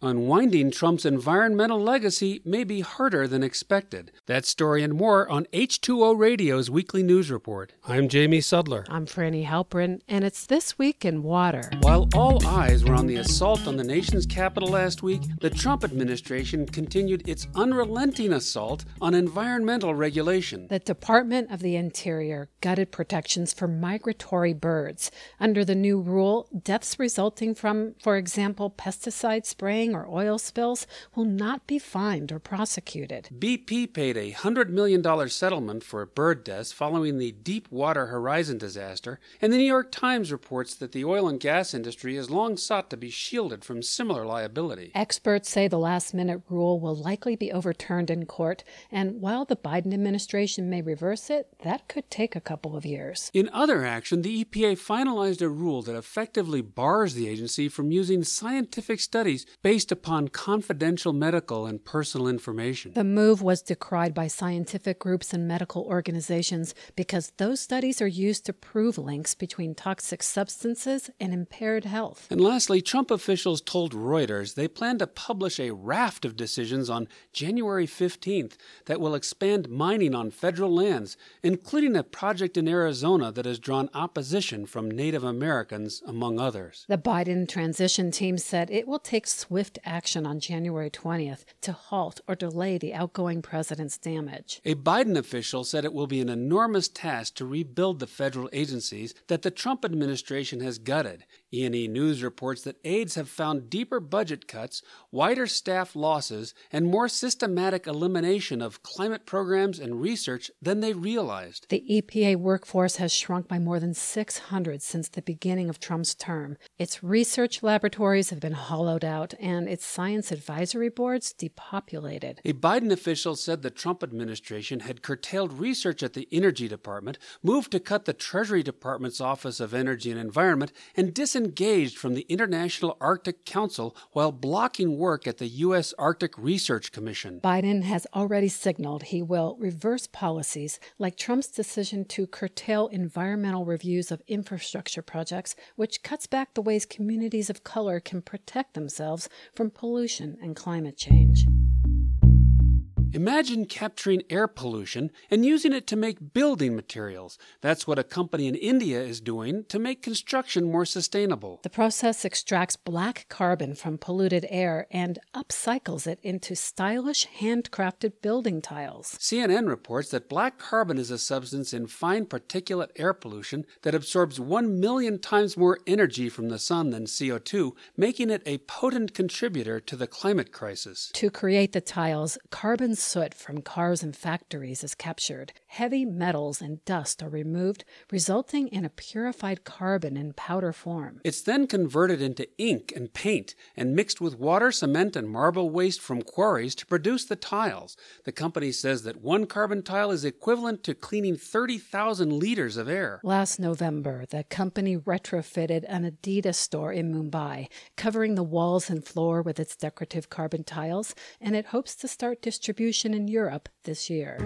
Unwinding Trump's environmental legacy may be harder than expected. That story and more on H2O Radio's weekly news report. I'm Jamie Sudler. I'm Frani Halperin, and it's This Week in Water. While all eyes were on the assault on the nation's capital last week, the Trump administration continued its unrelenting assault on environmental regulation. The Department of the Interior gutted protections for migratory birds. Under the new rule, deaths resulting from, for example, pesticide spraying or oil spills will not be fined or prosecuted. BP paid a $100 million settlement for bird deaths following the Deepwater Horizon disaster, and the New York Times reports that the oil and gas industry has long sought to be shielded from similar liability. Experts say the last minute rule will likely be overturned in court, and while the Biden administration may reverse it, that could take a couple of years. In other action, the EPA finalized a rule that effectively bars the agency from using scientific studies based based upon confidential medical and personal information. The move was decried by scientific groups and medical organizations because those studies are used to prove links between toxic substances and impaired health. And lastly, Trump officials told Reuters they plan to publish a raft of decisions on January 15th that will expand mining on federal lands, including a project in Arizona that has drawn opposition from Native Americans, among others. The Biden transition team said it will take swift swift action on January 20th to halt or delay the outgoing president's damage. A Biden official said it will be an enormous task to rebuild the federal agencies that the Trump administration has gutted. E&E News reports that aides have found deeper budget cuts, wider staff losses, and more systematic elimination of climate programs and research than they realized. The EPA workforce has shrunk by more than 600 since the beginning of Trump's term. Its research laboratories have been hollowed out and its science advisory boards depopulated. A Biden official said the Trump administration had curtailed research at the Energy Department, moved to cut the Treasury Department's Office of Energy and Environment, and disengaged from the International Arctic Council while blocking work at the U.S. Arctic Research Commission. Biden has already signaled he will reverse policies like Trump's decision to curtail environmental reviews of infrastructure projects, which cuts back the ways communities of color can protect themselves from pollution and climate change. Imagine capturing air pollution and using it to make building materials. That's what a company in India is doing to make construction more sustainable. The process extracts black carbon from polluted air and upcycles it into stylish handcrafted building tiles. CNN reports that black carbon is a substance in fine particulate air pollution that absorbs 1 million times more energy from the sun than CO2, making it a potent contributor to the climate crisis. To create the tiles, carbon soot from cars and factories is captured. Heavy metals and dust are removed, resulting in a purified carbon in powder form. It's then converted into ink and paint and mixed with water, cement, and marble waste from quarries to produce the tiles. The company says that one carbon tile is equivalent to cleaning 30,000 liters of air. Last November, the company retrofitted an Adidas store in Mumbai, covering the walls and floor with its decorative carbon tiles, and it hopes to start distribution distribution in Europe this year.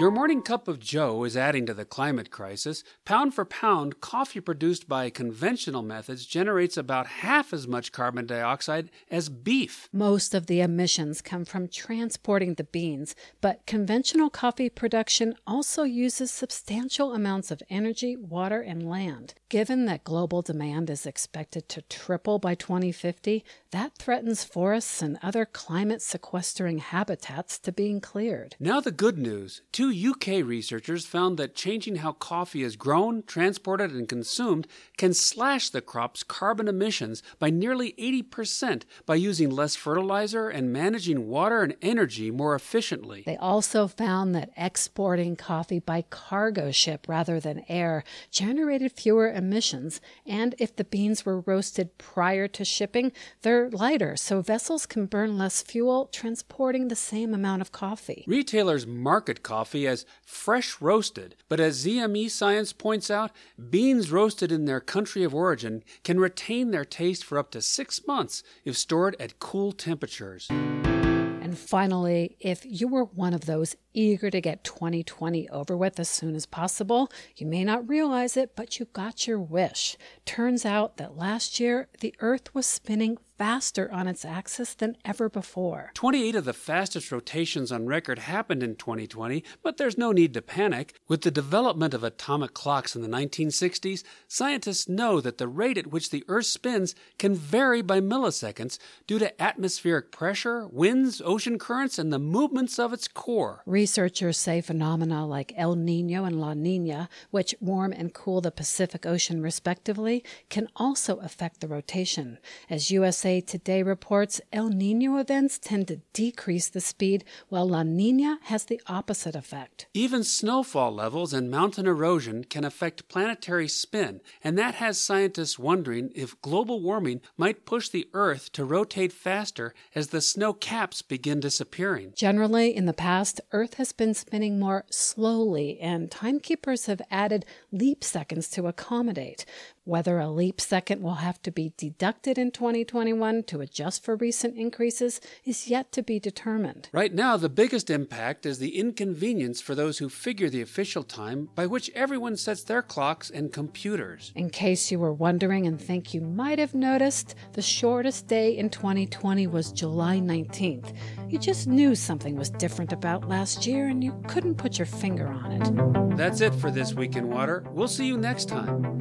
Your morning cup of Joe is adding to the climate crisis. Pound for pound, coffee produced by conventional methods generates about half as much carbon dioxide as beef. Most of the emissions come from transporting the beans, but conventional coffee production also uses substantial amounts of energy, water, and land. Given that global demand is expected to triple by 2050, that threatens forests and other climate sequestering habitats to being cleared. Now, the good news. Two Two UK researchers found that changing how coffee is grown, transported, and consumed can slash the crop's carbon emissions by nearly 80% by using less fertilizer and managing water and energy more efficiently. They also found that exporting coffee by cargo ship rather than air generated fewer emissions, and if the beans were roasted prior to shipping, they're lighter, so vessels can burn less fuel transporting the same amount of coffee. Retailers market coffee as fresh roasted, but as ZME Science points out, beans roasted in their country of origin can retain their taste for up to six months if stored at cool temperatures. And finally, if you were one of those eager to get 2020 over with as soon as possible. You may not realize it, but you got your wish. Turns out that last year, the Earth was spinning faster on its axis than ever before. 28 of the fastest rotations on record happened in 2020, but there's no need to panic. With the development of atomic clocks in the 1960s, scientists know that the rate at which the Earth spins can vary by milliseconds due to atmospheric pressure, winds, ocean currents, and the movements of its core. Researchers say phenomena like El Nino and La Nina, which warm and cool the Pacific Ocean respectively, can also affect the rotation. As USA Today reports, El Nino events tend to decrease the speed, while La Nina has the opposite effect. Even snowfall levels and mountain erosion can affect planetary spin, and that has scientists wondering if global warming might push the Earth to rotate faster as the snow caps begin disappearing. Generally, in the past, Earth has been spinning more slowly, and timekeepers have added leap seconds to accommodate. Whether a leap second will have to be deducted in 2021 to adjust for recent increases is yet to be determined. Right now, the biggest impact is the inconvenience for those who figure the official time by which everyone sets their clocks and computers. In case you were wondering and think you might have noticed, the shortest day in 2020 was July 19th. You just knew something was different about last year and you couldn't put your finger on it. That's it for this week in water. We'll see you next time.